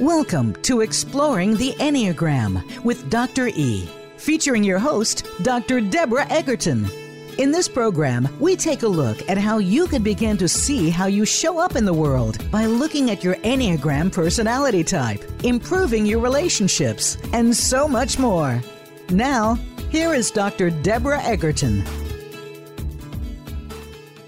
Welcome to Exploring the Enneagram with Dr. E, featuring your host, Dr. Deborah Egerton. In this program, we take a look at how you can begin to see how you show up in the world by looking at your Enneagram personality type, improving your relationships, and so much more. Now, here is Dr. Deborah Egerton.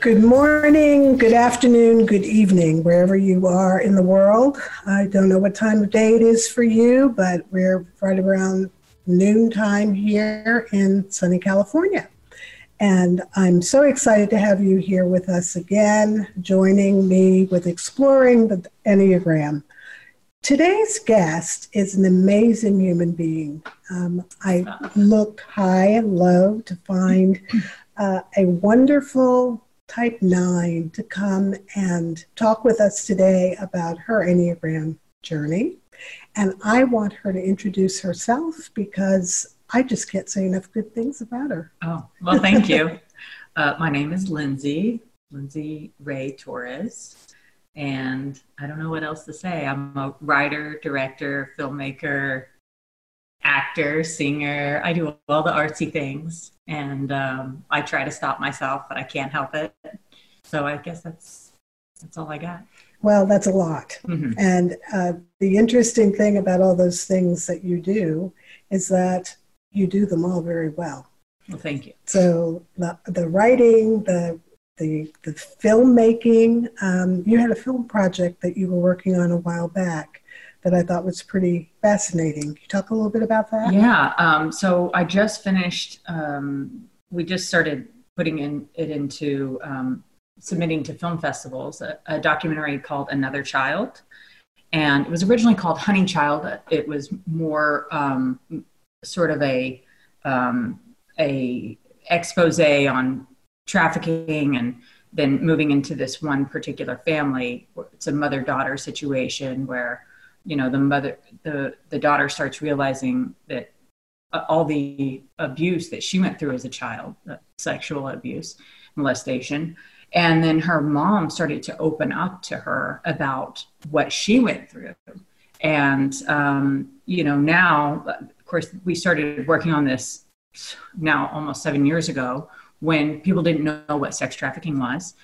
Good morning, good afternoon, good evening, wherever you are in the world. I don't know what time of day it is for you, but we're right around noontime here in sunny California. And I'm so excited to have you here with us again, joining me with exploring the Enneagram. Today's guest is an amazing human being. Um, I looked high and low to find uh, a wonderful type 9 to come and talk with us today about her Enneagram journey. And I want her to introduce herself because I just can't say enough good things about her. Oh, well, thank you. uh, my name is Lyndsey, Lyndsey Rae Torres. And I don't know what else to say. I'm a writer, director, filmmaker, actor, singer. I do all the artsy things, and um, I try to stop myself, but I can't help it. So I guess that's that's all I got. Well, that's a lot. Mm-hmm. And uh, the interesting thing about all those things that you do is that you do them all very well. Well, thank you. So the the writing, the the the filmmaking. Um, you had a film project that you were working on a while back that I thought was pretty fascinating. Can you talk a little bit about that? Yeah. Um, so I just finished. Um, we just started putting in, it into um, submitting to film festivals. A, a, documentary called Another Child, and it was originally called Honey Child. It was more um, sort of a um, a expose on trafficking and then moving into this one particular family it's a mother daughter situation where you know the mother the the daughter starts realizing that uh, all the abuse that she went through as a child uh, sexual abuse molestation and then her mom started to open up to her about what she went through. And um, you know now of course we started working on this now almost seven years ago when people didn't know what sex trafficking was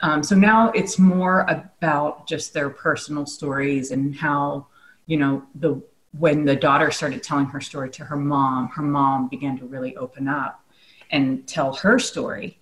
um, so now it's more about just their personal stories and how, you know, the when the daughter started telling her story to her mom, her mom began to really open up and tell her story.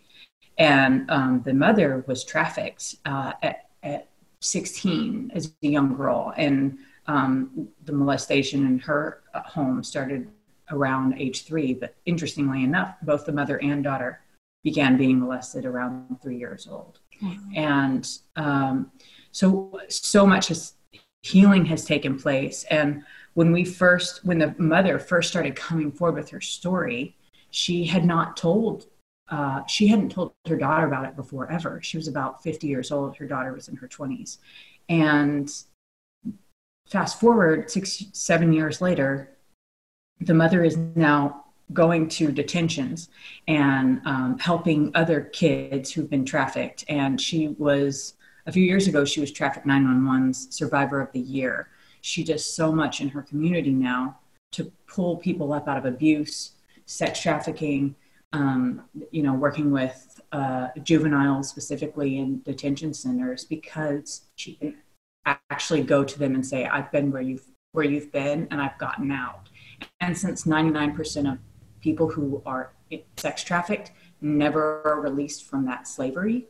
And um, the mother was trafficked uh, at, at 16 as a young girl, and um, the molestation in her uh, home started around age three. But interestingly enough, both the mother and daughter began being molested around three years old. Mm-hmm. And um, so, so much has, healing has taken place. And when we first, when the mother first started coming forward with her story, she had not told, uh, she hadn't told her daughter about it before ever. She was about 50 years old. Her daughter was in her 20s. And fast forward six, seven years later, the mother is now going to detentions and um, helping other kids who've been trafficked. And she was, a few years ago, she was Traffic 911's Survivor of the Year. She does so much in her community now to pull people up out of abuse, sex trafficking, um, you know, working with uh, juveniles specifically in detention centers because she can actually go to them and say, I've been where you've, where you've been and I've gotten out. And since 99% of people who are sex trafficked never released from that slavery.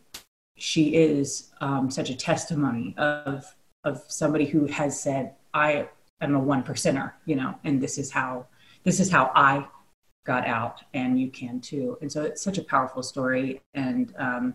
She is um, such a testimony of of somebody who has said, "I am a one percenter," you know, and this is how this is how I got out, and you can too. And so it's such a powerful story. And um,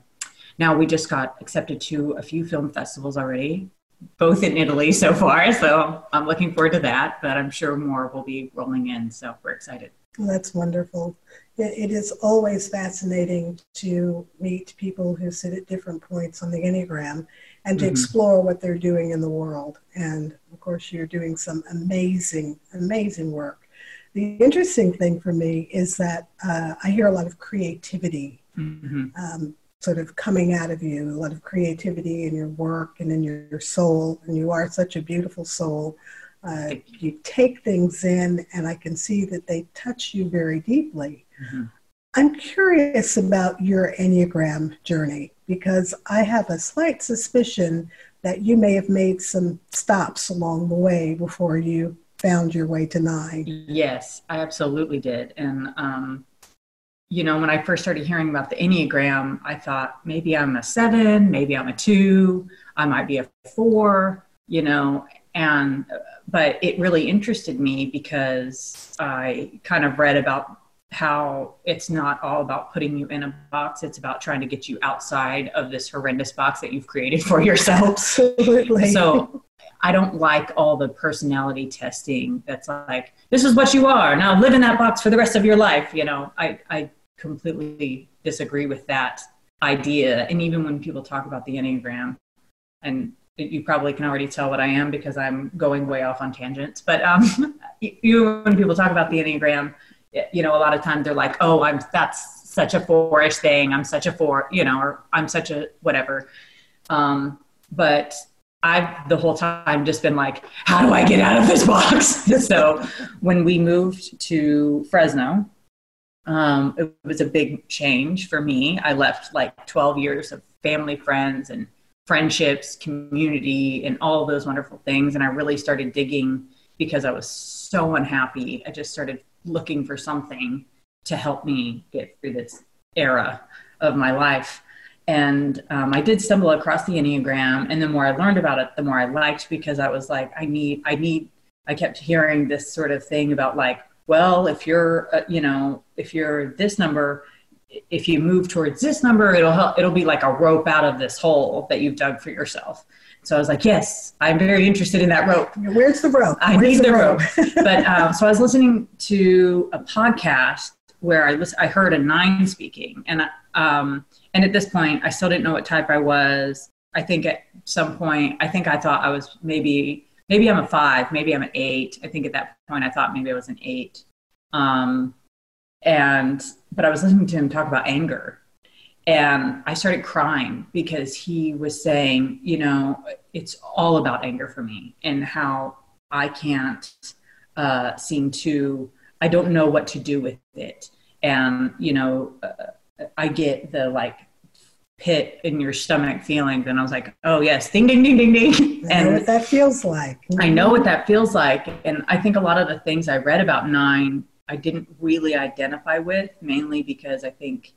now we just got accepted to a few film festivals already, both in Italy so far. So I'm looking forward to that, but I'm sure more will be rolling in. So we're excited. Well, that's wonderful. It is always fascinating to meet people who sit at different points on the Enneagram and to mm-hmm. explore what they're doing in the world. And of course, you're doing some amazing, amazing work. The interesting thing for me is that uh, I hear a lot of creativity mm-hmm. um, sort of coming out of you, a lot of creativity in your work and in your soul. And you are such a beautiful soul. Uh, you take things in, and I can see that they touch you very deeply. Mm-hmm. I'm curious about your Enneagram journey because I have a slight suspicion that you may have made some stops along the way before you found your way to nine. Yes, I absolutely did. And, um, you know, when I first started hearing about the Enneagram, I thought maybe I'm a seven, maybe I'm a two, I might be a four, you know, and, but it really interested me because I kind of read about how it's not all about putting you in a box. It's about trying to get you outside of this horrendous box that you've created for yourself. Absolutely. So i don't like all the personality testing that's like this is what you are. Now live in that box for the rest of your life. You know i i completely disagree with that idea. And even when people talk about the enneagram and you probably can already tell what i am because i'm going way off on tangents but um you when people talk about the enneagram you know, a lot of times they're like, oh, I'm that's such a fourish thing. I'm such a four, you know, or I'm such a whatever. Um, but I've the whole time just been like, how do I get out of this box? so when we moved to Fresno, um, it was a big change for me. I left like 12 years of family, friends, and friendships, community, and all those wonderful things. And I really started digging because I was so unhappy. I just started looking for something to help me get through this era of my life. And um, I did stumble across the Enneagram, and the more I learned about it, the more I liked because I was like, I need, I need. I kept hearing this sort of thing about like, well, if you're, uh, you know, if you're this number, if you move towards this number, it'll help. It'll be like a rope out of this hole that you've dug for yourself. So I was like, yes, I'm very interested in that rope. Where's the rope? I Where's need the, the rope. but um, so I was listening to a podcast where I listen, I heard a nine speaking, and um, and at this point, I still didn't know what type I was. I think at some point, I think I thought I was maybe maybe I'm a five, maybe I'm an eight. I think at that point, I thought maybe I was an eight. Um, and but I was listening to him talk about anger, and I started crying because he was saying, you know, it's all about anger for me and how I can't uh, seem to, I don't know what to do with it. And, you know, uh, I get the like pit in your stomach feeling. And I was like, oh, yes, ding, ding, ding, ding, ding. I know what that feels like. I know what that feels like. And I think a lot of the things I read about nine, I didn't really identify with, mainly because I think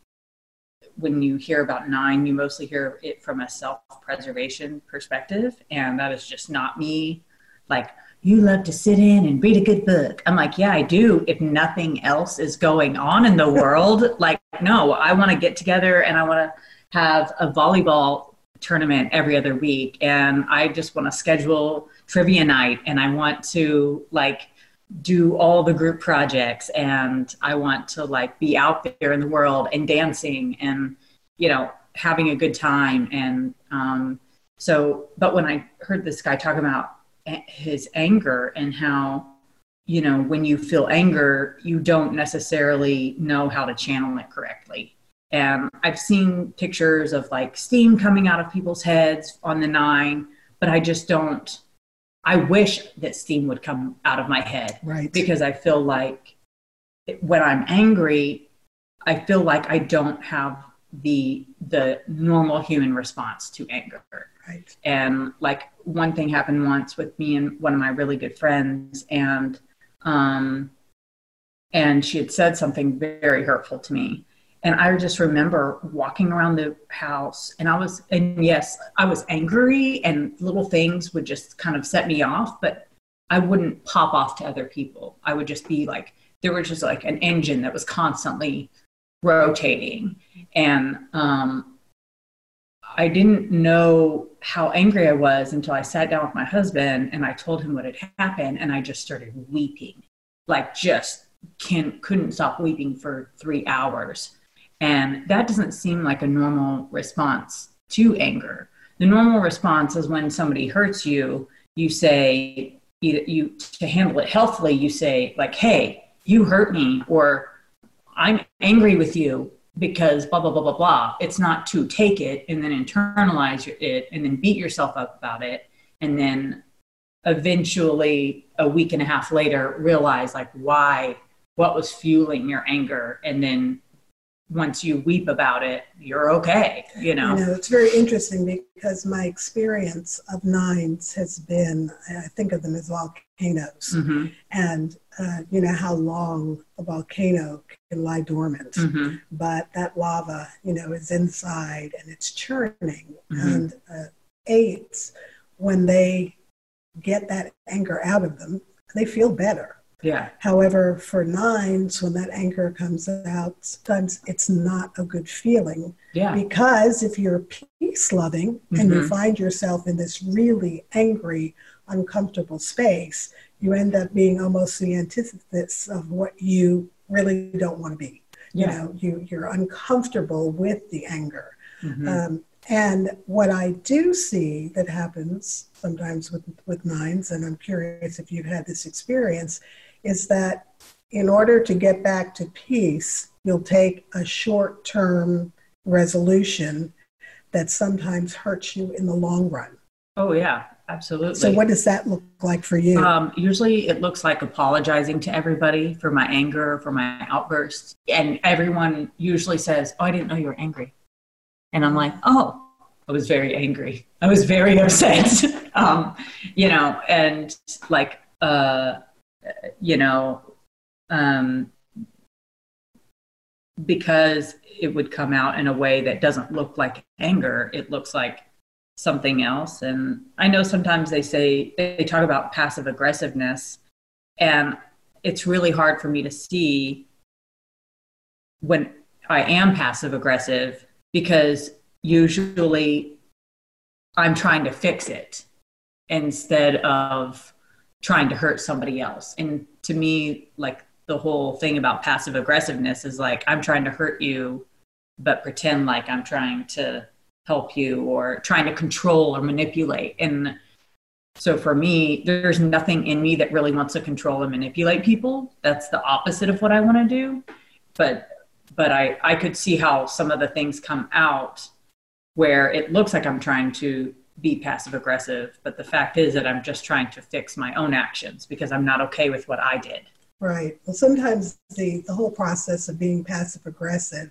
when you hear about nine, you mostly hear it from a self preservation perspective. And that is just not me. Like, you love to sit in and read a good book. I'm like, yeah, I do. If nothing else is going on in the world, like, no, I want to get together and I want to have a volleyball tournament every other week. And I just want to schedule trivia night and I want to, like, do all the group projects and I want to like be out there in the world and dancing and you know having a good time and um, so but when I heard this guy talk about his anger and how you know when you feel anger you don't necessarily know how to channel it correctly. And I've seen pictures of like steam coming out of people's heads on the nine but I just don't I wish that steam would come out of my head. Right. Because I feel like when I'm angry, I feel like I don't have the the normal human response to anger. Right. And like one thing happened once with me and one of my really good friends and um and she had said something very hurtful to me and I just remember walking around the house and I was, and yes, I was angry and little things would just kind of set me off, but I wouldn't pop off to other people. I would just be like, there was just like an engine that was constantly rotating. And um, I didn't know how angry I was until I sat down with my husband and I told him what had happened. And I just started weeping, like just can, couldn't stop weeping for three hours and that doesn't seem like a normal response to anger. The normal response is when somebody hurts you, you say, you, to handle it healthily, you say, like, hey, you hurt me, or I'm angry with you because blah, blah, blah, blah, blah. It's not to take it and then internalize it and then beat yourself up about it and then eventually a week and a half later realize like why what was fueling your anger and then once you weep about it you're okay you know, you know it's very interesting because my experience of nines has been i think of them as volcanoes mm-hmm. and uh, you know how long a volcano can lie dormant mm-hmm. but that lava you know is inside and it's churning mm-hmm. and uh, eights when they get that anger out of them they feel better yeah. However, for nines, when that anger comes out, sometimes it's not a good feeling. Yeah. Because if you're peace loving mm-hmm. and you mm-hmm. find yourself in this really angry, uncomfortable space, you end up being almost the antithesis of what you really don't want to be. Yeah. You know, you, you're uncomfortable with the anger. Mm-hmm. Um, and what I do see that happens sometimes with, with nines, and I'm curious if you've had this experience, is that in order to get back to peace, you'll take a short term resolution that sometimes hurts you in the long run. Oh, yeah, absolutely. So, what does that look like for you? Um, usually, it looks like apologizing to everybody for my anger, for my outbursts. And everyone usually says, Oh, I didn't know you were angry. And I'm like, Oh, I was very angry. I was very upset. um, you know, and like, uh, you know, um, because it would come out in a way that doesn't look like anger. It looks like something else. And I know sometimes they say, they talk about passive aggressiveness, and it's really hard for me to see when I am passive aggressive because usually I'm trying to fix it instead of trying to hurt somebody else. And to me, like the whole thing about passive aggressiveness is like, I'm trying to hurt you, but pretend like I'm trying to help you or trying to control or manipulate. And so for me, there's nothing in me that really wants to control and manipulate people. That's the opposite of what I want to do. But but I, I could see how some of the things come out where it looks like I'm trying to be passive aggressive, but the fact is that I'm just trying to fix my own actions because I'm not okay with what I did. Right. Well, sometimes the, the whole process of being passive aggressive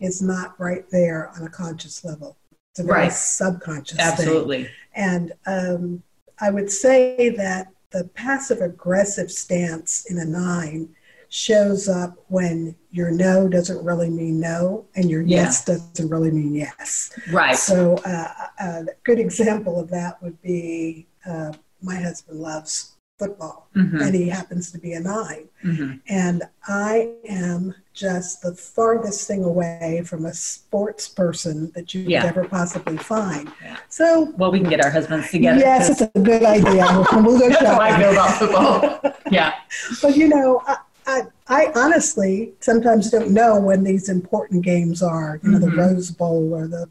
is not right there on a conscious level. It's a very right. subconscious Absolutely. Thing. And um, I would say that the passive aggressive stance in a nine shows up when your no doesn't really mean no and your yeah. yes doesn't really mean yes. Right. So uh, a good example of that would be uh, my husband loves football mm-hmm. and he happens to be a 9 mm-hmm. And I am just the farthest thing away from a sports person that you yeah. could ever possibly find. Yeah. So, well, we can get our husbands together. Yes, it's a good idea. we'll go That's how I feel about football. yeah. But you know, I, I, I honestly sometimes don't know when these important games are. You know, mm-hmm. the Rose Bowl or the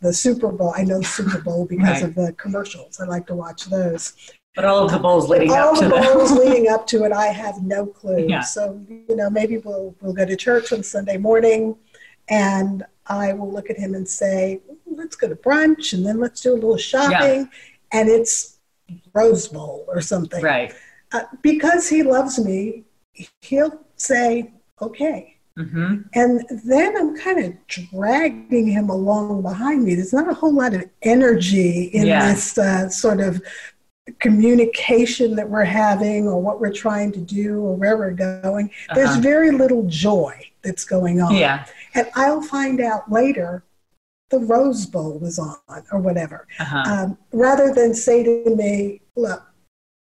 the Super Bowl. I know Super Bowl because right. of the commercials. I like to watch those. But all of the bowls leading all up to the bowls leading up to it, I have no clue. Yeah. So you know, maybe we'll we'll go to church on Sunday morning, and I will look at him and say, "Let's go to brunch, and then let's do a little shopping," yeah. and it's Rose Bowl or something. Right. Uh, because he loves me, he'll say, okay. Mm-hmm. And then I'm kind of dragging him along behind me. There's not a whole lot of energy in yeah. this uh, sort of communication that we're having or what we're trying to do or where we're going. Uh-huh. There's very little joy that's going on. Yeah. And I'll find out later the Rose Bowl was on or whatever. Uh-huh. Um, rather than say to me, look,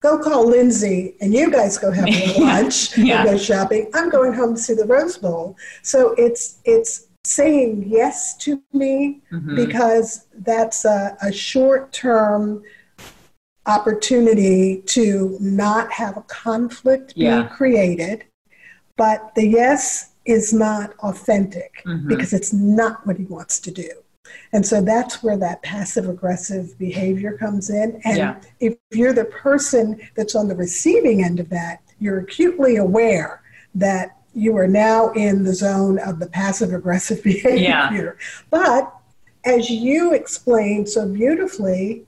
go call Lyndsey and you guys go have lunch yeah. and go shopping. I'm going home to see the Rose Bowl. So it's it's saying yes to me mm-hmm. because that's a, a short term opportunity to not have a conflict yeah. be created. But the yes is not authentic mm-hmm. because it's not what he wants to do. And so that's where that passive aggressive behavior comes in. And yeah. if you're the person that's on the receiving end of that, you're acutely aware that you are now in the zone of the passive aggressive behavior. Yeah. But as you explained so beautifully,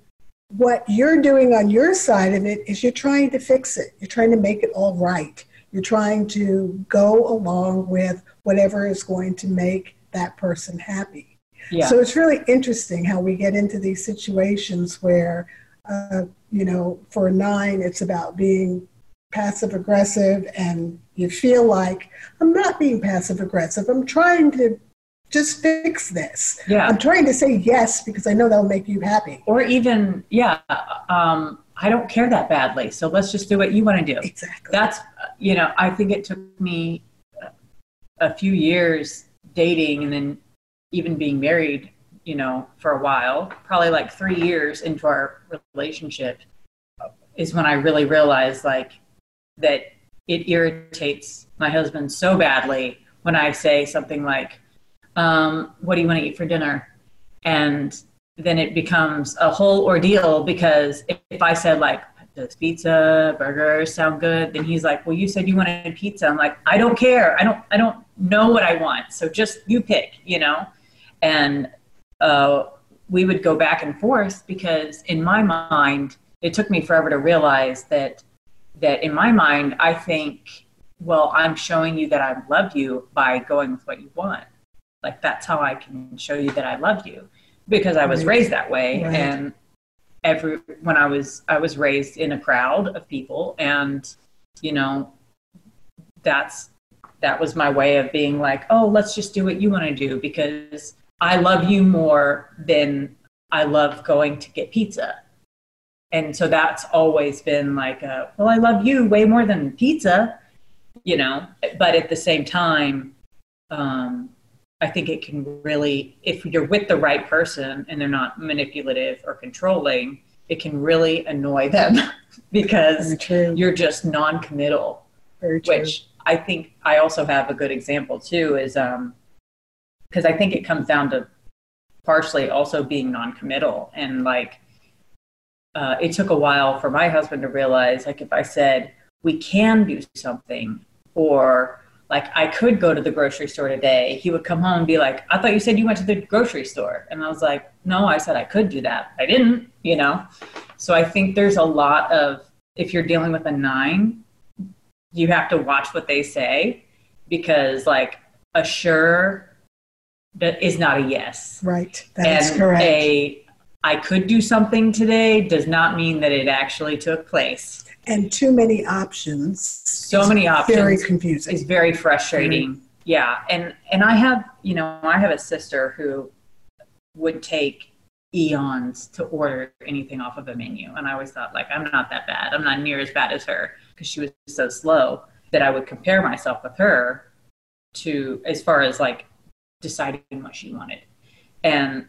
what you're doing on your side of it is you're trying to fix it. You're trying to make it all right. You're trying to go along with whatever is going to make that person happy. Yeah. So it's really interesting how we get into these situations where, uh, you know, for a nine, it's about being passive aggressive, and you feel like I'm not being passive aggressive. I'm trying to just fix this. Yeah. I'm trying to say yes because I know that'll make you happy. Or even, yeah, um, I don't care that badly. So let's just do what you want to do. Exactly. That's, you know, I think it took me a few years dating and then even being married, you know, for a while, probably like three years into our relationship is when I really realized like that it irritates my husband so badly when I say something like, um, what do you want to eat for dinner? And then it becomes a whole ordeal because if, I said like, does pizza, burgers sound good? Then he's like, well, you said you wanted pizza. I'm like, I don't care. I don't, I don't know what I want. So just you pick, you know? And uh, we would go back and forth because in my mind, it took me forever to realize that, that in my mind, I think, well, I'm showing you that I love you by going with what you want like that's how i can show you that i love you because i was right. raised that way right. and every when i was i was raised in a crowd of people and you know that's that was my way of being like oh let's just do what you want to do because i love you more than i love going to get pizza and so that's always been like a, well i love you way more than pizza you know but at the same time um, I think it can really, if you're with the right person and they're not manipulative or controlling, it can really annoy them because you're just non-committal. Which I think I also have a good example too is um because I think it comes down to partially also being non-committal and like uh, it took a while for my husband to realize like if I said we can do something or like I could go to the grocery store today. He would come home and be like, I thought you said you went to the grocery store. And I was like, no, I said I could do that. I didn't, you know? So I think there's a lot of, if you're dealing with a nine, you have to watch what they say because like a sure is not a yes. Right. That's correct. A I could do something today does not mean that it actually took place and too many options. So many options. Very confusing. It's very frustrating. Mm-hmm. Yeah, and and I have you know I have a sister who would take eons to order anything off of a menu, and I always thought like I'm not that bad. I'm not near as bad as her because she was so slow that I would compare myself with her to as far as like deciding what she wanted, and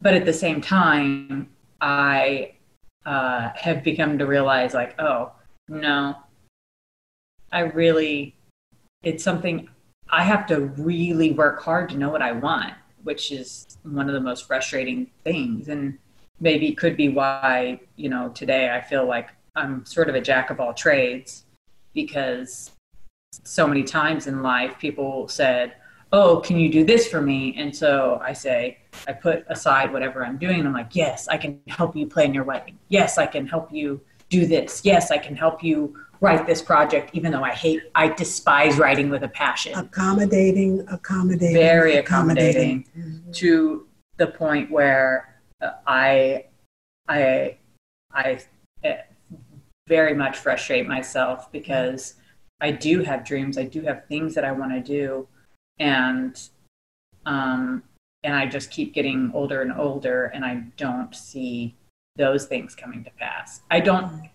but at the same time I uh, have become to realize like, oh, no, I really, it's something I have to really work hard to know what I want, which is one of the most frustrating things. And maybe could be why, you know, today I feel like I'm sort of a jack of all trades because so many times in life people said, oh, can you do this for me? And so I say, I put aside whatever I'm doing. And I'm like, yes, I can help you plan your wedding. Yes, I can help you do this. Yes, I can help you write this project, even though I hate, I despise writing with a passion. Accommodating, accommodating. Very accommodating, accommodating. Mm-hmm. to the point where uh, I, I, I uh, very much frustrate myself because I do have dreams. I do have things that I want to do and um, and I just keep getting older and older, and I don't see those things coming to pass. I don't.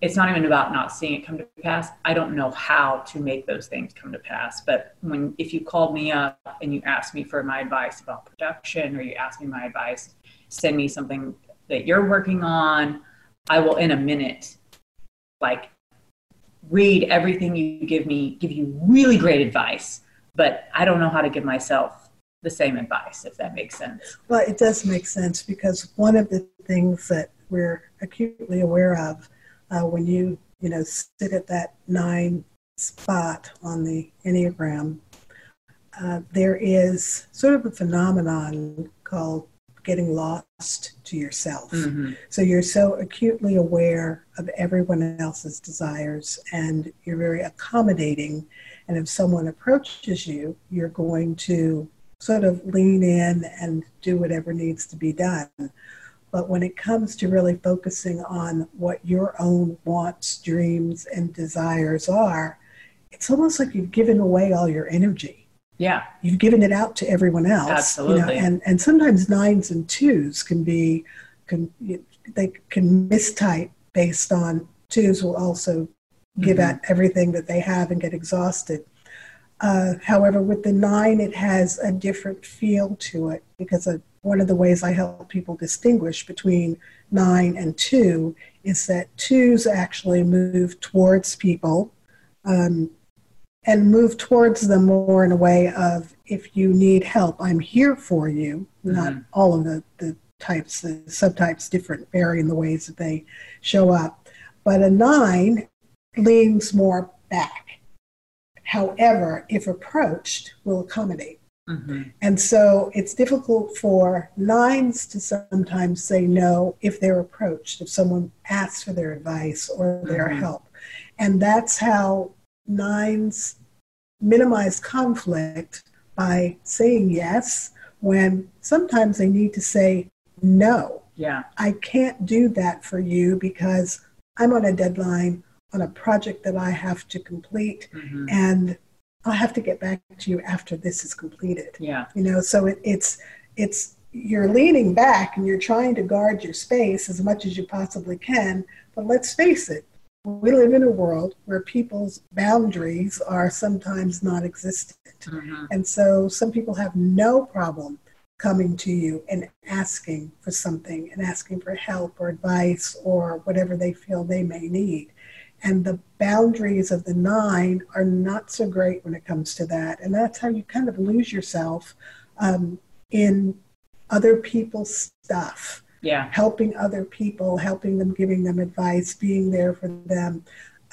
It's not even about not seeing it come to pass. I don't know how to make those things come to pass. But when if you called me up and you asked me for my advice about production, or you asked me my advice, send me something that you're working on, I will in a minute, like read everything you give me, give you really great advice, but I don't know how to give myself the same advice, if that makes sense. Well, it does make sense because one of the things that we're acutely aware of uh, when you, you know, sit at that nine spot on the Enneagram, uh, there is sort of a phenomenon called getting lost to yourself. Mm-hmm. So you're so acutely aware of everyone else's desires and you're very accommodating. And if someone approaches you, you're going to sort of lean in and do whatever needs to be done. But when it comes to really focusing on what your own wants, dreams, and desires are, it's almost like you've given away all your energy. Yeah. You've given it out to everyone else. Absolutely. You know, and, and sometimes nines and twos can be, can, they can mistype based on twos will also give mm-hmm. out everything that they have and get exhausted. Uh, however, with the nine, it has a different feel to it because of one of the ways I help people distinguish between nine and two is that twos actually move towards people um, and move towards them more in a way of if you need help, I'm here for you. Mm-hmm. Not all of the, the types, the subtypes different, vary in the ways that they show up. But a nine leans more back. However, if approached, will accommodate. Mm-hmm. And so it's difficult for nines to sometimes say no if they're approached, if someone asks for their advice or their mm-hmm. help. And that's how nines minimize conflict by saying yes when sometimes they need to say no. Yeah. I can't do that for you because I'm on a deadline on a project that I have to complete mm-hmm. and I'll have to get back to you after this is completed. Yeah. You know, so it, it's it's you're leaning back and you're trying to guard your space as much as you possibly can. But let's face it, we live in a world where people's boundaries are sometimes non existent. Mm-hmm. And so some people have no problem coming to you and asking for something and asking for help or advice or whatever they feel they may need. And the boundaries of the nine are not so great when it comes to that. And that's how you kind of lose yourself um, in other people's stuff yeah. Helping other people helping them giving them advice being there for them.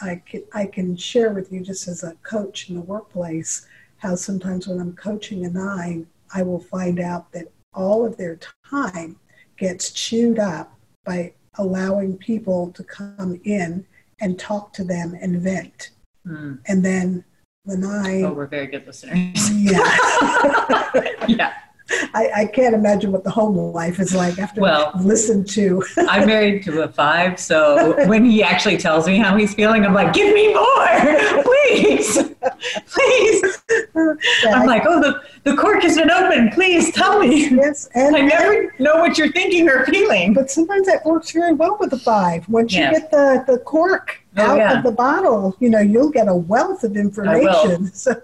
I can i can share with you just as a coach in the workplace how sometimes when i'm coaching a nine i will find out that all of their time gets chewed up by allowing people to come in and talk to them and vent. Mm. and then the nine oh we're very good listeners. Yeah. Yeah I, I, can't imagine what the home life is like after well, listened to. I'm married to a five, so when he actually tells me how he's feeling, I'm like, "Give me more, please, please." Yeah, I'm like, "Oh, the the cork isn't open. Please tell me." Yes, and I never know what you're thinking or feeling. But sometimes that works very well with the five. Once you get the the cork oh, out yeah. of the bottle, you know, you'll get a wealth of information. So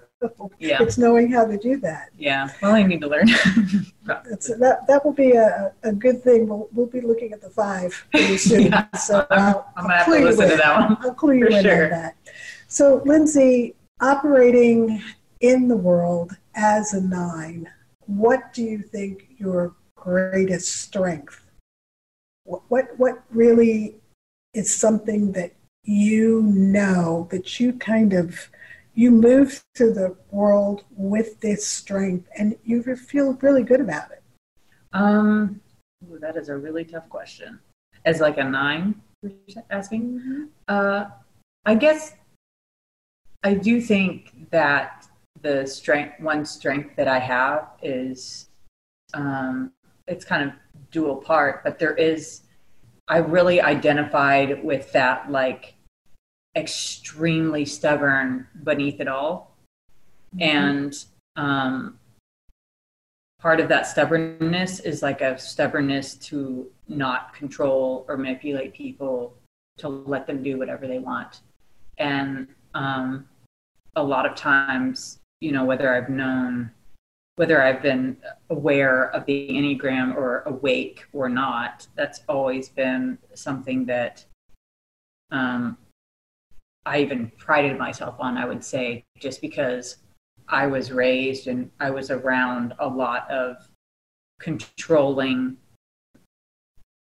yeah. it's knowing how to do that. Yeah. Well, I need to learn. that that will be a, a good thing. We'll, we'll be looking at the five pretty soon. yeah. So I'm, I'll, I'm have to listen to that one. I'll clue you in sure. on that. So, Lyndsey, operating in the world as a nine, what do you think your greatest strength? What what, what really is something that you know that you kind of you move through the world with this strength and you feel really good about it? Um, ooh, that is a really tough question. As like a nine, asking? Mm-hmm. Uh, I guess I do think that the strength, one strength that I have is, um, it's kind of dual part, but there is, I really identified with that like extremely stubborn beneath it all. Mm-hmm. And um, part of that stubbornness is like a stubbornness to not control or manipulate people, to let them do whatever they want. And um, a lot of times, you know, whether I've known, whether I've been aware of the Enneagram or awake or not, that's always been something that um, I even prided myself on, I would say, just because I was raised and I was around a lot of controlling,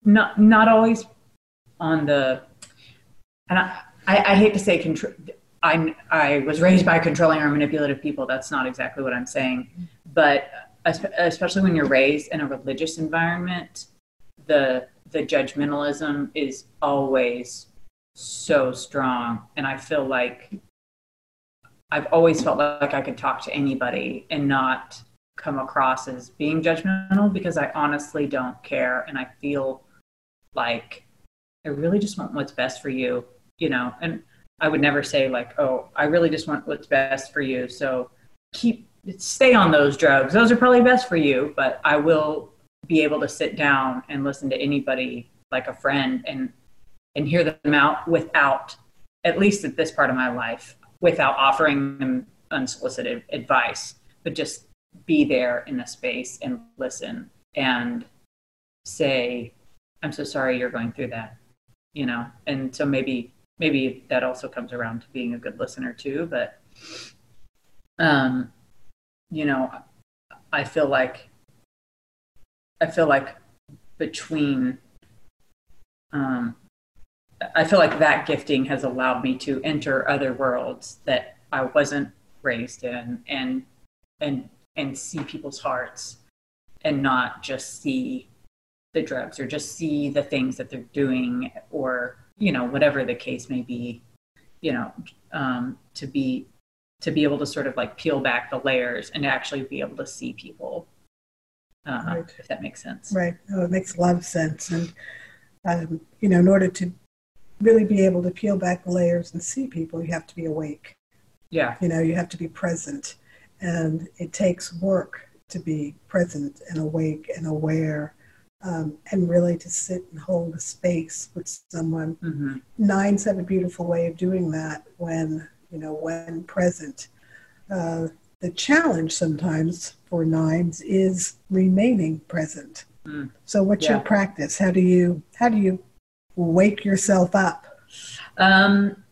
not not always on the, and I, I, I hate to say control. I I was raised by controlling or manipulative people. That's not exactly what I'm saying, but especially when you're raised in a religious environment, the the judgmentalism is always so strong, and I feel like I've always felt like I could talk to anybody and not come across as being judgmental because I honestly don't care, and I feel like I really just want what's best for you, you know, and I would never say like, oh, I really just want what's best for you. So keep stay on those drugs. Those are probably best for you, but I will be able to sit down and listen to anybody like a friend and and hear them out without at least at this part of my life without offering them unsolicited advice, but just be there in the space and listen and say, I'm so sorry you're going through that, you know? And so maybe, maybe that also comes around to being a good listener too, but, um, you know, I feel like, I feel like between, um, I feel like that gifting has allowed me to enter other worlds that I wasn't raised in and and and see people's hearts and not just see the drugs or just see the things that they're doing or you know whatever the case may be you know um, to be to be able to sort of like peel back the layers and actually be able to see people uh, right. if that makes sense. Right. Oh, it makes a lot of sense. And um, you know in order to really be able to peel back the layers and see people you have to be awake yeah you know you have to be present and it takes work to be present and awake and aware um, and really to sit and hold a space with someone. Mm-hmm. Nines have a beautiful way of doing that when, you know, when present. Uh, the challenge sometimes for nines is remaining present. Mm. So what's yeah. your practice? How do you, how do you wake yourself up? Um,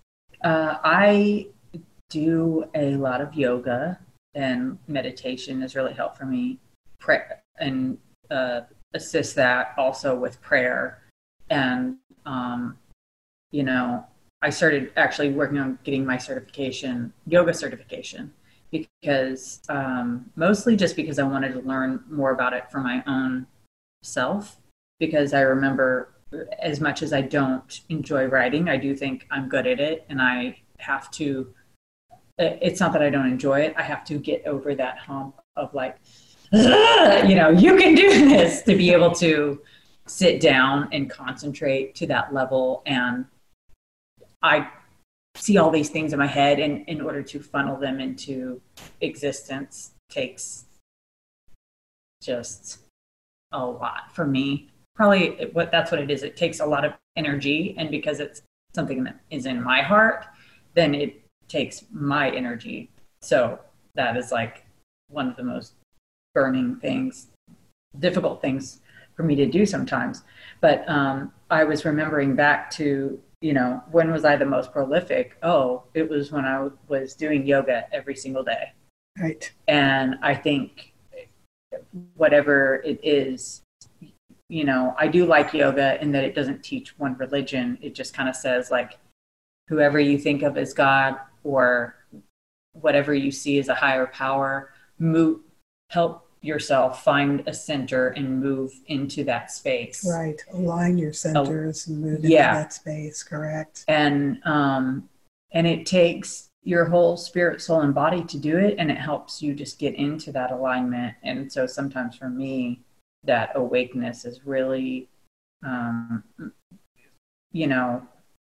uh, I do a lot of yoga and meditation has really helped for me. Pray and uh, assist that also with prayer. And, um, you know, I started actually working on getting my certification, yoga certification, because um, mostly just because I wanted to learn more about it for my own self. Because I remember, as much as I don't enjoy writing, I do think I'm good at it, and I have to. It's not that I don't enjoy it. I have to get over that hump of like, you know, you can do this to be able to sit down and concentrate to that level. And I see all these things in my head, and in order to funnel them into existence takes just a lot for me. Probably what that's what it is. It takes a lot of energy, and because it's something that is in my heart, then it takes my energy. So that is like one of the most burning things, difficult things for me to do sometimes. But um, I was remembering back to, you know, when was I the most prolific? Oh, it was when I was doing yoga every single day. Right. And I think whatever it is, you know, I do like yoga in that it doesn't teach one religion. It just kind of says, like, whoever you think of as God or whatever you see as a higher power, move, help yourself find a center and move into that space right align your centers and move into yeah. that space correct and um and it takes your whole spirit soul and body to do it and it helps you just get into that alignment and so sometimes for me that awakeness is really um you know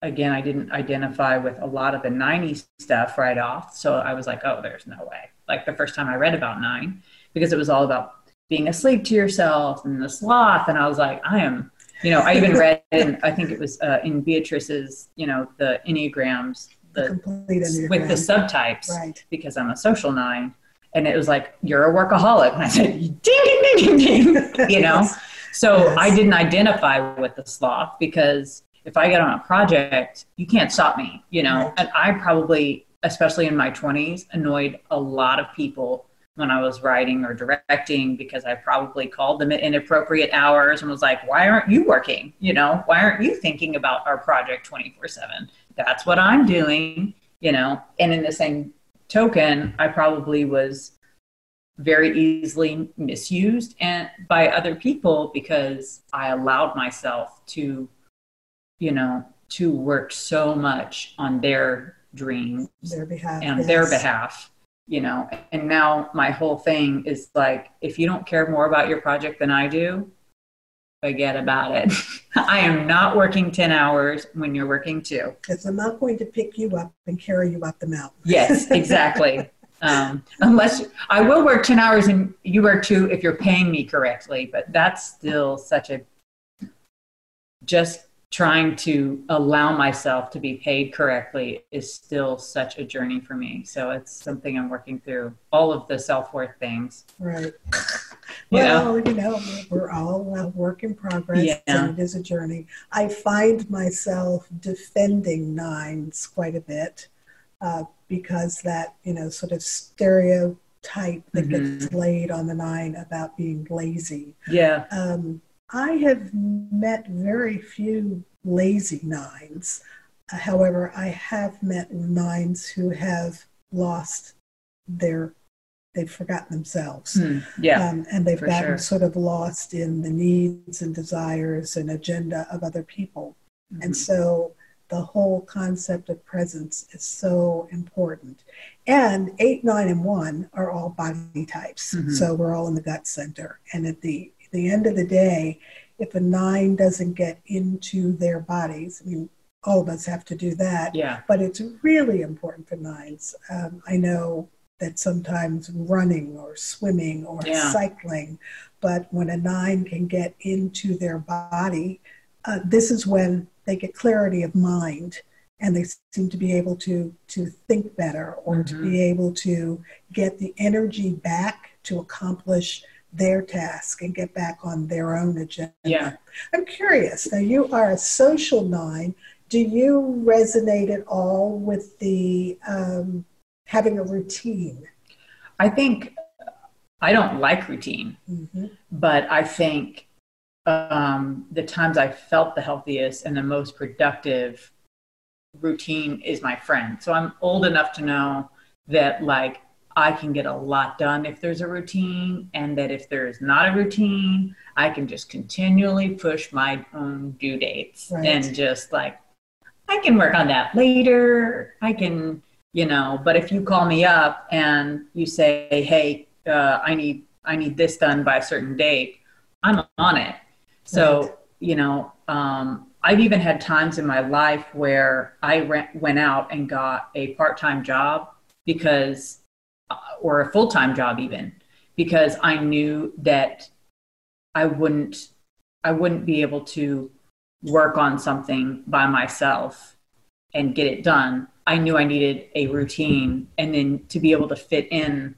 again i didn't identify with a lot of the 90s stuff right off so i was like oh there's no way like the first time i read about nine because it was all about being asleep to yourself and the sloth. And I was like, I am, you know, I even read, in, I think it was uh, in Beatrice's, you know, the Enneagrams, the, the with the subtypes, right. because I'm a social nine. And it was like, you're a workaholic. And I said, ding, ding, ding, ding, ding, you know? yes. So yes. I didn't identify with the sloth because if I get on a project, you can't stop me, you know? Right. And I probably, especially in my 20s, annoyed a lot of people when I was writing or directing because I probably called them at inappropriate hours and was like, why aren't you working? You know, why aren't you thinking about our project 24 7? That's what I'm doing, you know. And in the same token, I probably was very easily misused and by other people because I allowed myself to, you know, to work so much on their dreams their behalf, and yes. their behalf, you know. And now my whole thing is like, if you don't care more about your project than I do, forget about it. I am not working 10 hours when you're working two. Because I'm not going to pick you up and carry you up the mountain. Yes, exactly. um, unless I will work 10 hours and you work two if you're paying me correctly, but that's still such a just trying to allow myself to be paid correctly is still such a journey for me. So it's something I'm working through. All of the self worth things. Right. Well, you know, we're all a work in progress Yeah. and it is a journey. I find myself defending nines quite a bit uh, because that, you know, sort of stereotype that gets laid on the nine about being lazy. Yeah. Um, I have met very few lazy nines. Uh, however, I have met nines who have lost their, they've forgotten themselves. Hmm. Yeah. Um, and they've gotten sure. sort of lost in the needs and desires and agenda of other people. And Mhm. so the whole concept of presence is so important. And eight, nine, and one are all body types. Mhm. So we're all in the gut center. And at the, the end of the day, if a nine doesn't get into their bodies, I mean, all of us have to do that Yeah. but it's really important for nines. Um, I know that sometimes running or swimming or Yeah. cycling, but when a nine can get into their body, uh, this is when they get clarity of mind and they seem to be able to to think better or to be able to get the energy back to accomplish their task and get back on their own agenda. Yeah. I'm curious. Now, you are a social nine. Do you resonate at all with the um, having a routine? I think I don't like routine, Mhm. but I think um, the times I felt the healthiest and the most productive routine is my friend. So I'm old enough to know that like I can get a lot done if there's a routine, and that if there is not a routine, I can just continually push my own due dates Right. and just like I can work on that later. I can, you know, but if you call me up and you say, "Hey, uh, I need I need this done by a certain date," I'm on it. So, Right. you know, um, I've even had times in my life where I re- went out and got a part time job because, Uh, or a full time job even, because I knew that I wouldn't, I wouldn't be able to work on something by myself and get it done. I knew I needed a routine and then to be able to fit in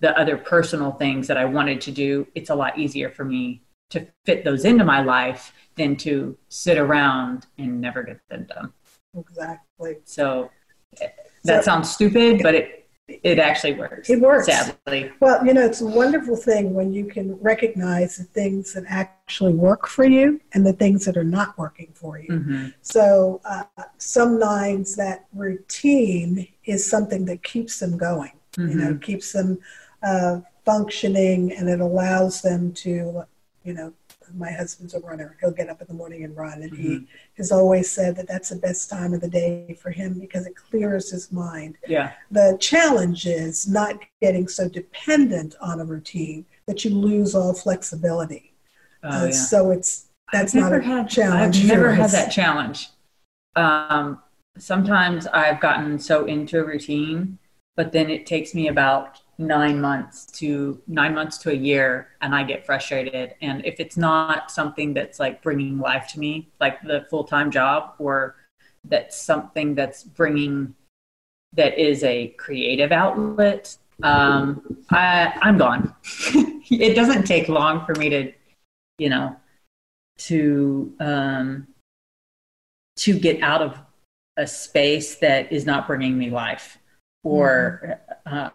the other personal things that I wanted to do, it's a lot easier for me to fit those into my life than to sit around and never get them done. Exactly. So that So- sounds stupid, but it it actually works. It works. Sadly. Well, you know, it's a wonderful thing when you can recognize the things that actually work for you and the things that are not working for you. hmm So, uh, some nines, that routine is something that keeps them going. You Mm-hmm. know, keeps them uh, functioning, and it allows them to, you know. My husband's a runner. He'll get up in the morning and run, and he has always said that that's the best time of the day for him because it clears his mind. Yeah. The challenge is not getting so dependent on a routine that you lose all flexibility. Oh, Uh, yeah. So it's that's I've not a had, challenge. I've never had that challenge. Um, sometimes I've gotten so into a routine, but then it takes me about nine months to nine months to a year, and I get frustrated. And if it's not something that's like bringing life to me, like the full time job, or that's something that's bringing that is a creative outlet, um, I, I'm gone. it doesn't take long for me to, you know, to um, to get out of a space that is not bringing me life or uh,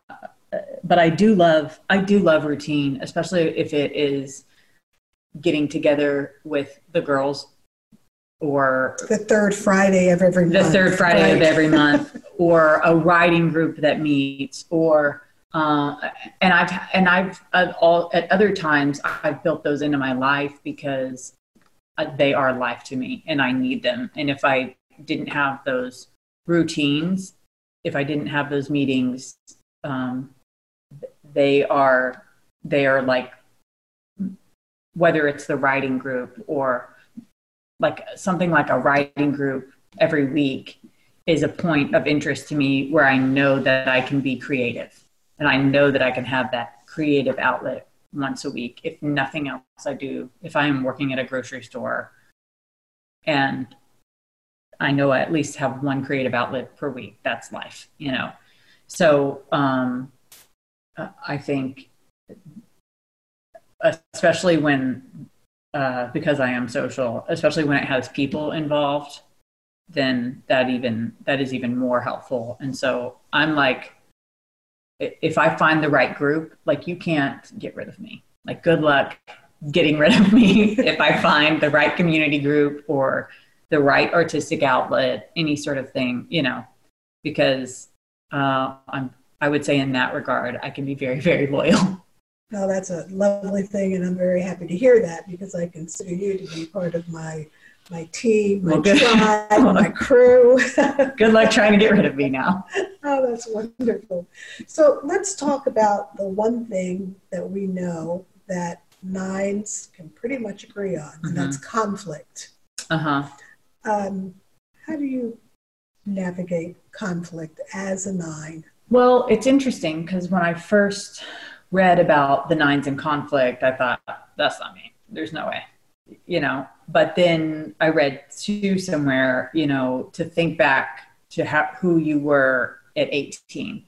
but i do love i do love routine especially if it is getting together with the girls or the third Friday of every the month. third friday of every month or a writing group that meets or uh, and I've and I've all at other times I've built those into my life because uh, they are life to me and I need them. And if I didn't have those routines, if I didn't have those meetings, um, they are they are like whether it's the writing group or like something like a writing group every week is a point of interest to me where I know that I can be creative and I know that I can have that creative outlet once a week. If nothing else, I do. If I am working at a grocery store and I know I at least have one creative outlet per week, that's life, you know. So um, I think, especially when, uh, because I am social, especially when it has people involved, then that even that is even more helpful. And so I'm like, if I find the right group, like you can't get rid of me. Like good luck getting rid of me if I find the right community group or the right artistic outlet, any sort of thing, you know, because uh, I'm, I would say in that regard, I can be very, very loyal. No, that's a lovely thing, and I'm very happy to hear that because I consider you to be part of my my team, my well, tribe, my crew. good luck trying to get rid of me now. Oh, that's wonderful. So let's talk about the one thing that we know that nines can pretty much agree on, and mm-hmm. that's conflict. Uh huh. Um, how do you navigate conflict as a nine? Well, it's interesting because when I first read about the nines in conflict, I thought, that's not me. There's no way you know, but then I read too somewhere, you know, to think back to who you were at 18.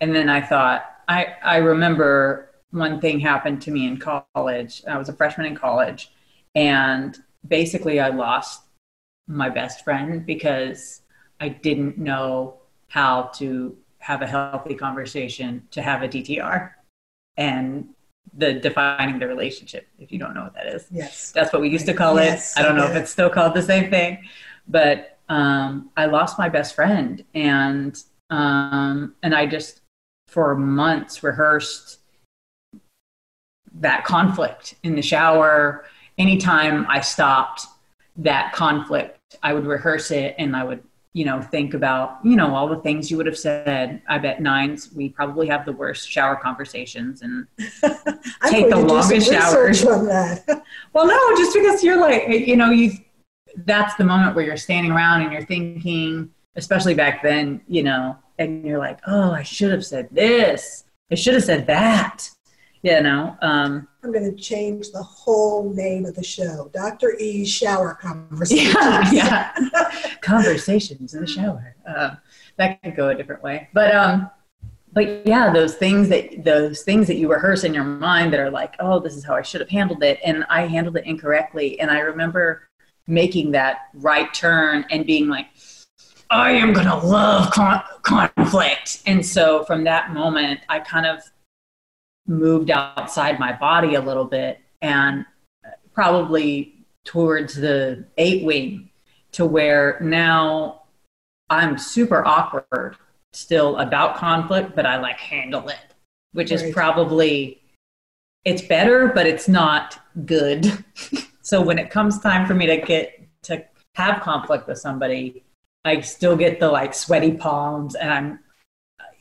And then I thought, I, I remember one thing happened to me in college. I was a freshman in college, and basically I lost my best friend because I didn't know how to have a healthy conversation to have a DTR. And the defining the relationship if you don't know what that is. Yes. That's what we used to call yes, it i don't know if it's still called the same thing but um, i lost my best friend and um, and i just for months rehearsed that conflict in the shower. Anytime i stopped that conflict i would rehearse it and i would you know, think about, you know, all the things you would have said. I bet nines, we probably have the worst shower conversations and take the longest showers. well, no, just because you're like, you know, you, that's the moment where you're standing around and you're thinking, especially back then, you know, and you're like, oh, I should have said this. I should have said that you know um, i'm going to change the whole name of the show. Dr e's shower conversations yeah, yeah. conversations in the shower. Uh, that could go a different way. But um but yeah those things that those things that you rehearse in your mind that are like oh this is how i should have handled it and i handled it incorrectly and i remember making that right turn and being like i am going to love con- conflict. And so from that moment i kind of moved outside my body a little bit and probably towards the eight wing to where now I'm super awkward still about conflict, but I like handle it, which right. is probably it's better, but it's not good. so when it comes time for me to get to have conflict with somebody, I still get the like sweaty palms and I'm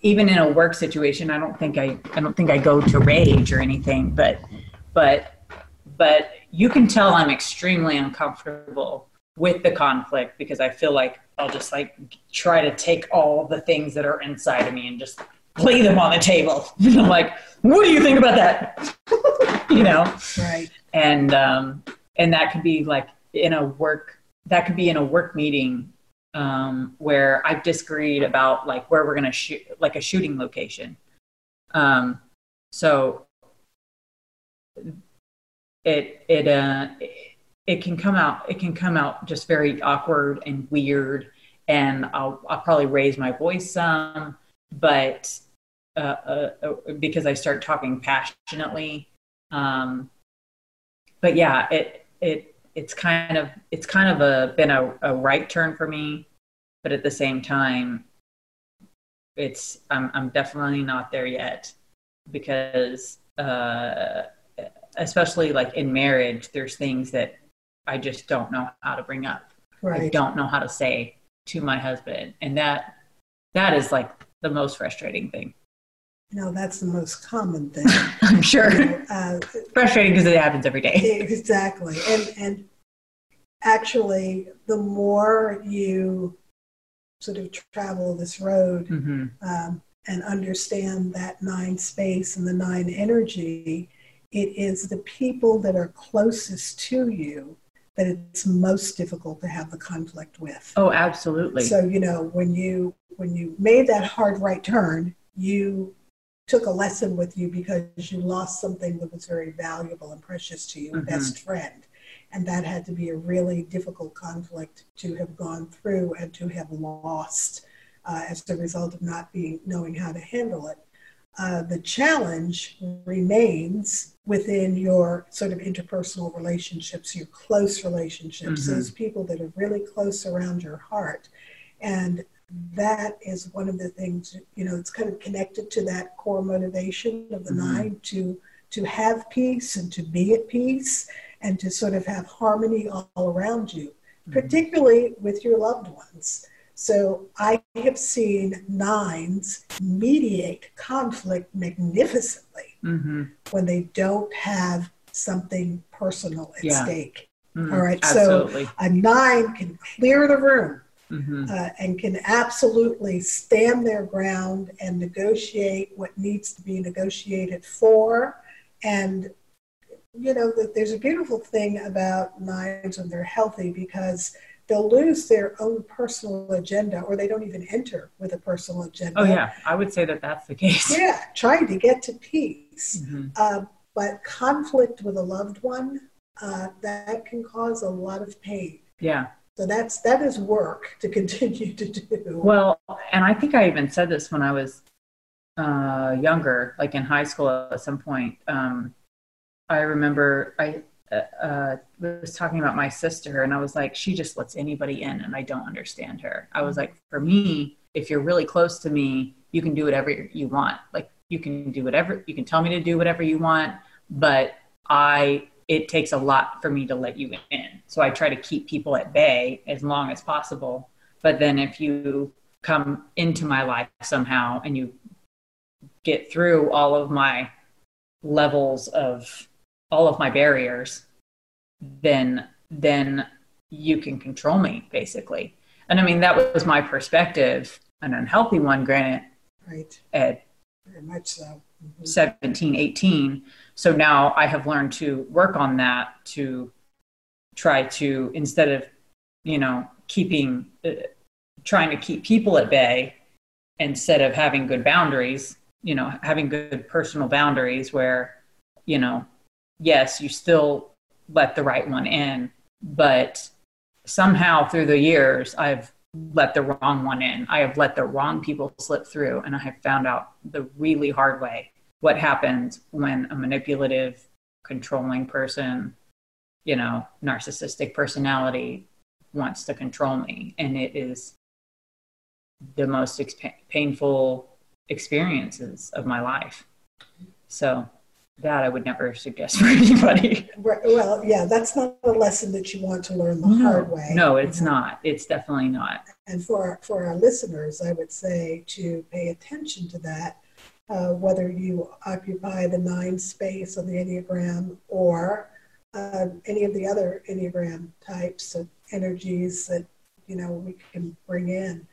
even in a work situation, I don't think I, I don't think I go to rage or anything, but, but, but you can tell I'm extremely uncomfortable with the conflict because I feel like I'll just like try to take all the things that are inside of me and just lay them on the table. And I'm like, what do you think about that? you know? Right. And, um, and that could be like in a work, that could be in a work meeting um, where I've disagreed about like where we're going to shoot, like a shooting location. Um, so it it uh it can come out it can come out just very awkward and weird, and I'll I'll probably raise my voice some, but uh, uh, uh because I start talking passionately. Um, but yeah, it it it's kind of it's kind of a been a, a right turn for me, but at the same time, it's I'm I'm definitely not there yet. because uh, especially like in marriage, there's things that I just don't know how to bring up. Right. I don't know how to say to my husband, and that that is like the most frustrating thing. You know, that's the most common thing. I'm sure You know, uh, frustrating because it happens every day. exactly. And and actually, the more you sort of travel this road hmm um, and understand that nine space and the nine energy, it is the people that are closest to you that it's most difficult to have the conflict with. Oh, absolutely. So you know when you when you made that hard right turn, you took a lesson with you because you lost something that was very valuable and precious to you, a Mhm. best friend, and that had to be a really difficult conflict to have gone through and to have lost uh, as a result of not being knowing how to handle it. Uh, the challenge remains within your sort of interpersonal relationships, your close relationships, Mhm. those people that are really close around your heart. And that is one of the things, you know, it's kind of connected to that core motivation of the Mhm. nine to to have peace and to be at peace and to sort of have harmony all around you, Mm-hmm. particularly with your loved ones. So I have seen nines mediate conflict magnificently hmm when they don't have something personal at Yeah. stake. Mhm. All right, so- A nine can clear the room hmm uh, and can absolutely stand their ground and negotiate what needs to be negotiated for. And, you know, there's a beautiful thing about nines when they're healthy because they'll lose their own personal agenda or they don't even enter with a personal agenda. Oh, yeah. I would say that that's the case. Yeah, trying to get to peace. Mhm. Uh, but conflict with a loved one, uh, that can cause a lot of pain. Yeah. So that's that is work to continue to do. Well, and I think I even said this when I was uh, younger, like in high school at some point. Um, I remember I uh, uh, was talking about my sister, and I was like, she just lets anybody in, and I don't understand her. I was like, for me, if you're really close to me, you can do whatever you want. Like, you can do whatever, you can tell me to do whatever you want, but I, it takes a lot for me to let you in. So I try to keep people at bay as long as possible. But then if you come into my life somehow and you get through all of my levels of all of my barriers, then then you can control me basically. And I mean that was my perspective, an unhealthy one, granted, right, at very much so. Mhm. 17, 18. So now I have learned to work on that to try to, instead of, you know, keeping, uh, trying to keep people at bay, instead of having good boundaries, you know, having good personal boundaries where, you know, yes, you still let the right one in, but somehow through the years, I've let the wrong one in. I have let the wrong people slip through, and I have found out the really hard way what happens when a manipulative, controlling person, you know, narcissistic personality wants to control me. And it is the most exp- painful experiences of my life. So, that I would never suggest for anybody. Right, well, yeah, that's not a lesson that you want to learn the hard way. No, it's you know. not. It's definitely not. And for our, for our listeners, I would say to pay attention to that, uh, whether you occupy the nine space on the Enneagram or uh, any of the other Enneagram types of energies that you know we can bring in.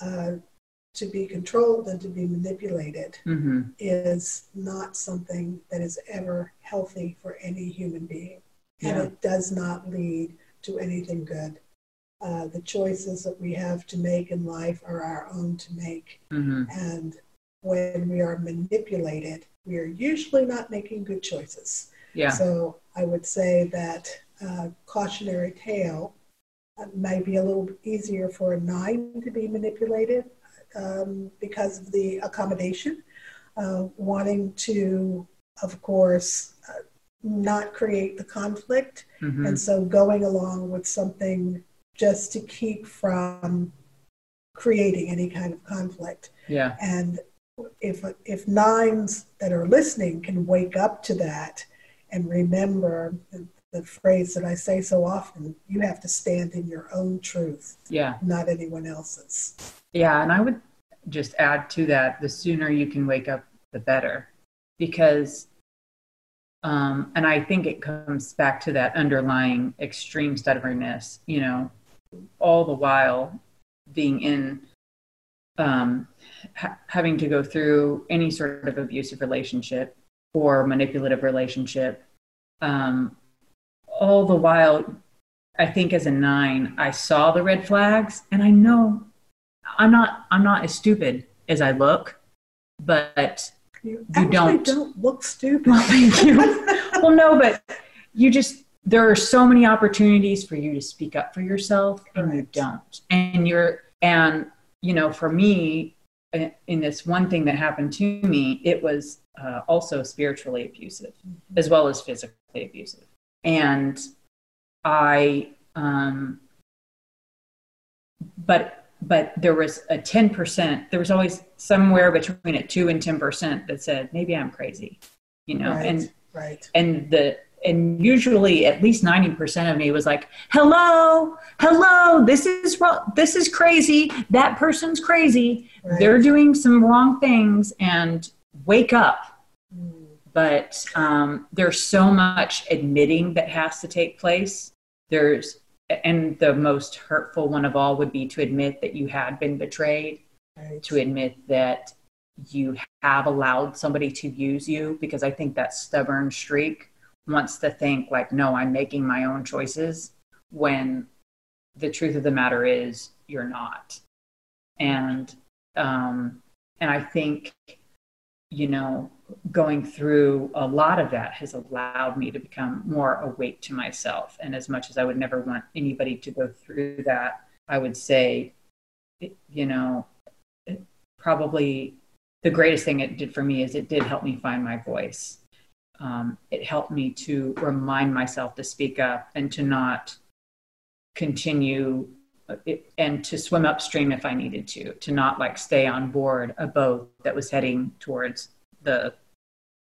Uh, to be controlled and to be manipulated hmm is not something that is ever healthy for any human being. And it does not lead to anything good. Uh, the choices that we have to make in life are our own to make. hmm And when we are manipulated, we are usually not making good choices. Yeah. So I would say that uh, cautionary tale uh, might be a little easier for a nine to be manipulated um, because of the accommodation, uh, wanting to, of course, uh, not create the conflict. hmm And so going along with something just to keep from creating any kind of conflict. Yeah. And if if nines that are listening can wake up to that and remember the, the phrase that I say so often, you have to stand in your own truth, Yeah. not anyone else's. Yeah, and I would just add to that the sooner you can wake up, the better. Because, um, and I think it comes back to that underlying extreme stubbornness, you know, all the while being in, um, ha- having to go through any sort of abusive relationship or manipulative relationship. Um, all the while, I think as a nine, I saw the red flags and I know I'm not I'm not as stupid as I look, but You, You don't. don't look stupid. well, thank you. well, no, but you just there are so many opportunities for you to speak up for yourself, and you don't. And you're and you know, for me, in this one thing that happened to me, it was uh, also spiritually abusive as well as physically abusive, and I um, but but there was a 10% there was always somewhere between a 2 and 10% that said maybe i'm crazy you know right, and right. and the and usually at least 90% of me was like hello hello this is wrong this is crazy that person's crazy right. they're doing some wrong things and wake up Mm, but um, there's so much admitting that has to take place. There's, and the most hurtful one of all would be to admit that you had been betrayed, right. to admit that you have allowed somebody to use you, because I think that stubborn streak wants to think, like, no, I'm making my own choices, when the truth of the matter is you're not. And, um, and I think, you know, going through a lot of that has allowed me to become more awake to myself. And as much as I would never want anybody to go through that, I would say, you know, probably the greatest thing it did for me is it did help me find my voice. Um, it helped me to remind myself to speak up and to not continue uh, it, and to swim upstream if I needed to, to not like stay on board a boat that was heading towards the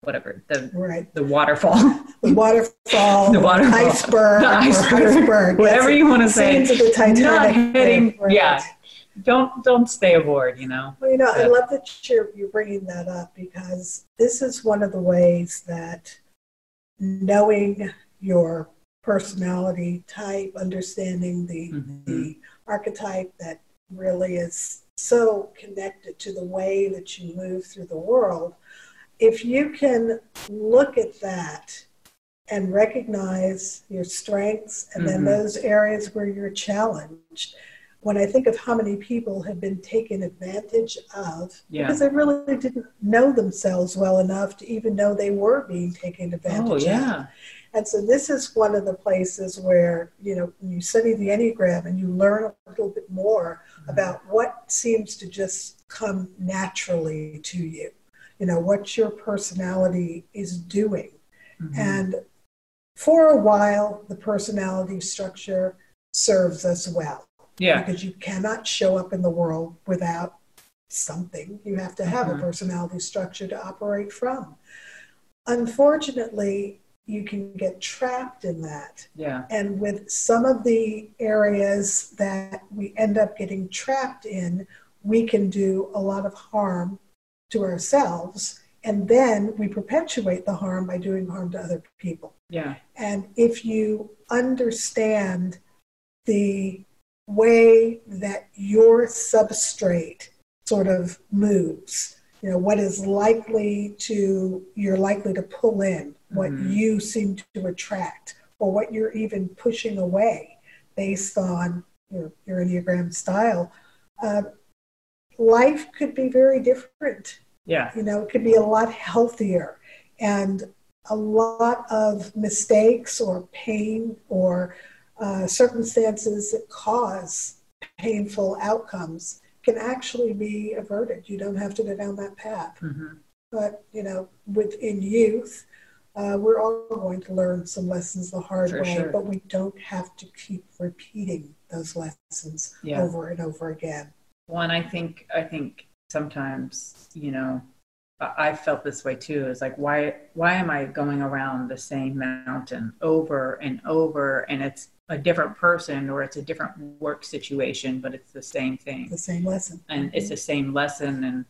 whatever the right. the waterfall, The waterfall, The waterfall. iceberg, The iceberg. iceberg, whatever you want to say. Of the Titanic. Not heading, right. yeah. Don't don't stay aboard. You know. Well, you know, I love that you're, you're bringing that up because this is one of the ways that knowing your personality type, understanding the, Mhm. the archetype that really is so connected to the way that you move through the world, if you can look at that and recognize your strengths and then Mhm. those areas where you're challenged, when I think of how many people have been taken advantage of Yeah. because they really didn't know themselves well enough to even know they were being taken advantage Oh of. yeah. And so this is one of the places where, you know, when you study the Enneagram and you learn a little bit more about what seems to just come naturally to you, you know, what your personality is doing. Mhm. And for a while, the personality structure serves us well yeah. because you cannot show up in the world without something. You have to have Mhm. a personality structure to operate from. Unfortunately, you can get trapped in that. Yeah. And with some of the areas that we end up getting trapped in, we can do a lot of harm to ourselves. And then we perpetuate the harm by doing harm to other people. Yeah. And if you understand the way that your substrate sort of moves, you know, what is likely to, you're likely to pull in, what Mhm. you seem to attract, or what you're even pushing away based on your, your Enneagram style, uh, life could be very different Yeah. you know, it could be a lot healthier and a lot of mistakes or pain or uh, circumstances that cause painful outcomes can actually be averted. You don't have to go down that path. hmm But, you know, within youth, uh, we're all going to learn some lessons the hard For way, sure. but we don't have to keep repeating those lessons Yeah. over and over again. One, I think I think sometimes, you know, I felt this way too. It's like, why, why am I going around the same mountain over and over? And it's a different person or it's a different work situation, but it's the same thing. The same lesson. And it's the same lesson. And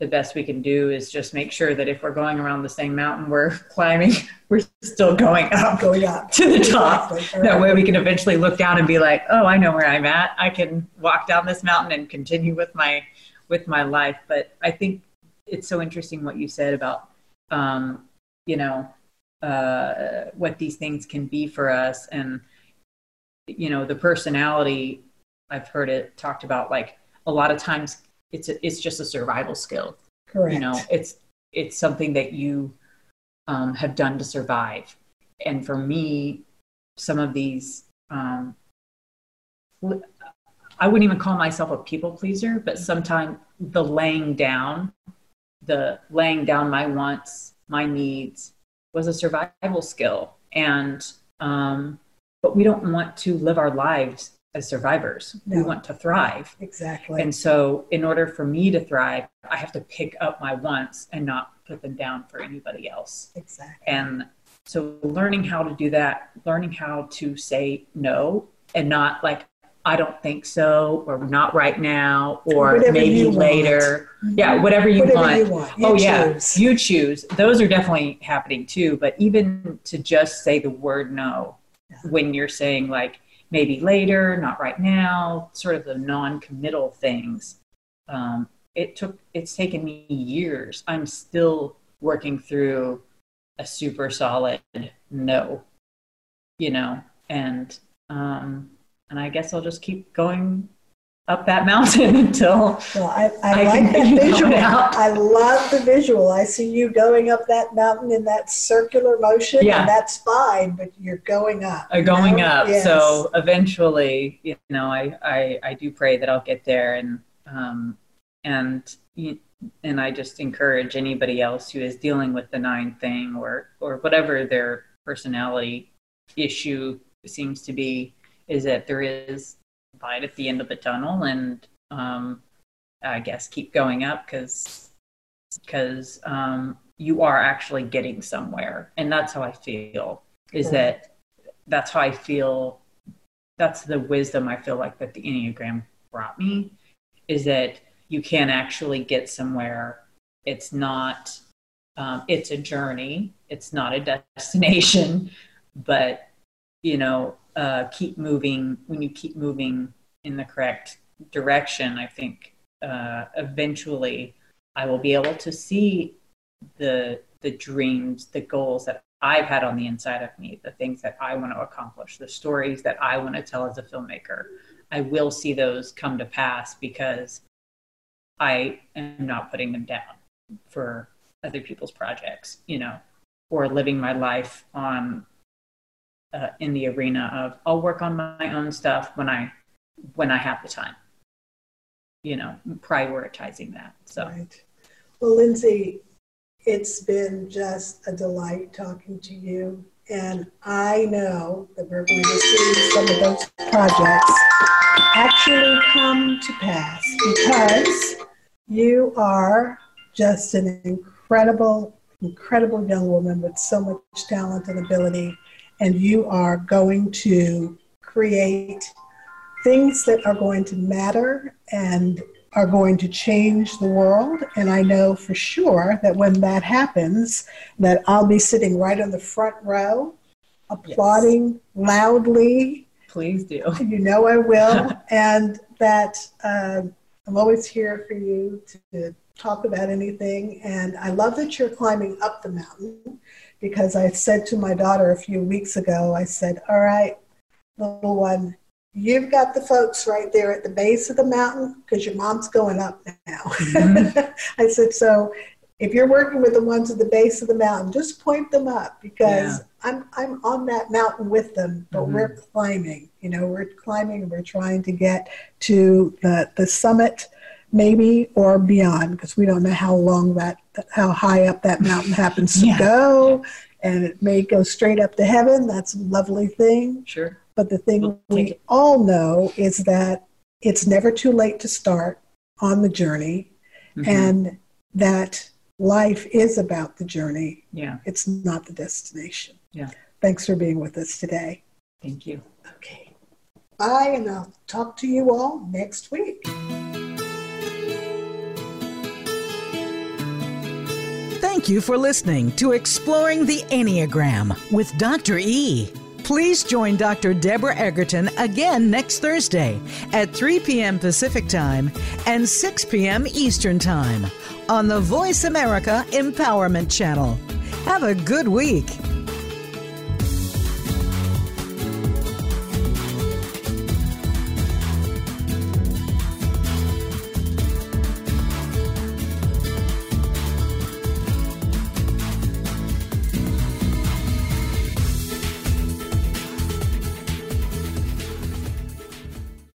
the best we can do is just make sure that if we're going around the same mountain we're climbing, we're still going up, going up to the top. Exactly. That way we can eventually look down and be like, oh, I know where I'm at. I can walk down this mountain and continue with my with my life. But I think it's so interesting what you said about, um, you know, uh, what these things can be for us, and you know, the personality. I've heard it talked about like a lot of times it's a, it's just a survival skill. Correct. You know, it's it's something that you um, have done to survive. And for me, some of these, um, I wouldn't even call myself a people pleaser, but sometimes the laying down, the laying down my wants, my needs, was a survival skill. And um, but we don't want to live our lives as survivors. No. We want to thrive. Exactly. And so, in order for me to thrive, I have to pick up my wants and not put them down for anybody else. Exactly. And so, learning how to do that, learning how to say no and not like, I don't think so, or not right now, or whatever maybe later. Want. Yeah, whatever you whatever want. You want. You oh, choose. yeah, you choose. Those are definitely happening too. But even to just say the word no. When you're saying, like, maybe later, not right now, sort of the non-committal things. Um, it took it's taken me years. I'm still working through a super solid no, you know, and um, and I guess I'll just keep going up that mountain until well, I, I, I like that visual. I love the visual. I see you going up that mountain in that circular motion, yeah. and that's fine, but you're going up. Uh, going know? up. Yes. So eventually, you know, I, I, I do pray that I'll get there, and um, and and I just encourage anybody else who is dealing with the nine thing or or whatever their personality issue seems to be, is that there is light at the end of the tunnel and um, I guess keep going up because because um, you are actually getting somewhere, and that's how I feel. Is that that's how I feel. That's the wisdom I feel like that the Enneagram brought me. Is that you can actually get somewhere. It's not. Um, it's a journey. It's not a destination, but you know uh, keep moving, when you keep moving in the correct direction, I think uh, eventually I will be able to see the the dreams, the goals that I've had on the inside of me, the things that I want to accomplish, the stories that I want to tell as a filmmaker. I will see those come to pass because I am not putting them down for other people's projects, you know, or living my life on uh, in the arena of I'll work on my own stuff when I when I have the time. You know, prioritizing that. So, right. well, Lyndsey, it's been just a delight talking to you, and I know that we're going to see some of those projects actually come to pass because you are just an incredible, incredible young woman with so much talent and ability and you are going to create things that are going to matter and are going to change the world. And i know for sure that when that happens that i'll be sitting right on the front row applauding yes. loudly. Please do. You know i will. And that uh, i'm always here for you to talk about anything. And i love that you're climbing up the mountain because I said to my daughter a few weeks ago, I said, All right, little one, you've got the folks right there at the base of the mountain because your mom's going up now. Mm-hmm. I said, So if you're working with the ones at the base of the mountain, just point them up because yeah. I'm I'm on that mountain with them, but mm-hmm. we're climbing. You know, we're climbing. We're trying to get to the the summit maybe or beyond because we don't know how long that how high up that mountain happens to yeah. go and it may go straight up to heaven that's a lovely thing sure but the thing we'll we all know is that it's never too late to start on the journey mm-hmm. and that life is about the journey. Yeah. It's not the destination. Yeah. Thanks for being with us today. Thank you. Okay. Bye, and I'll talk to you all next week. Thank you for listening to Exploring the Enneagram with Dr. E. Please join Dr. Deborah Egerton again next Thursday at 3 p.m. Pacific Time and 6 p.m. Eastern Time on the Voice America Empowerment Channel. Have a good week.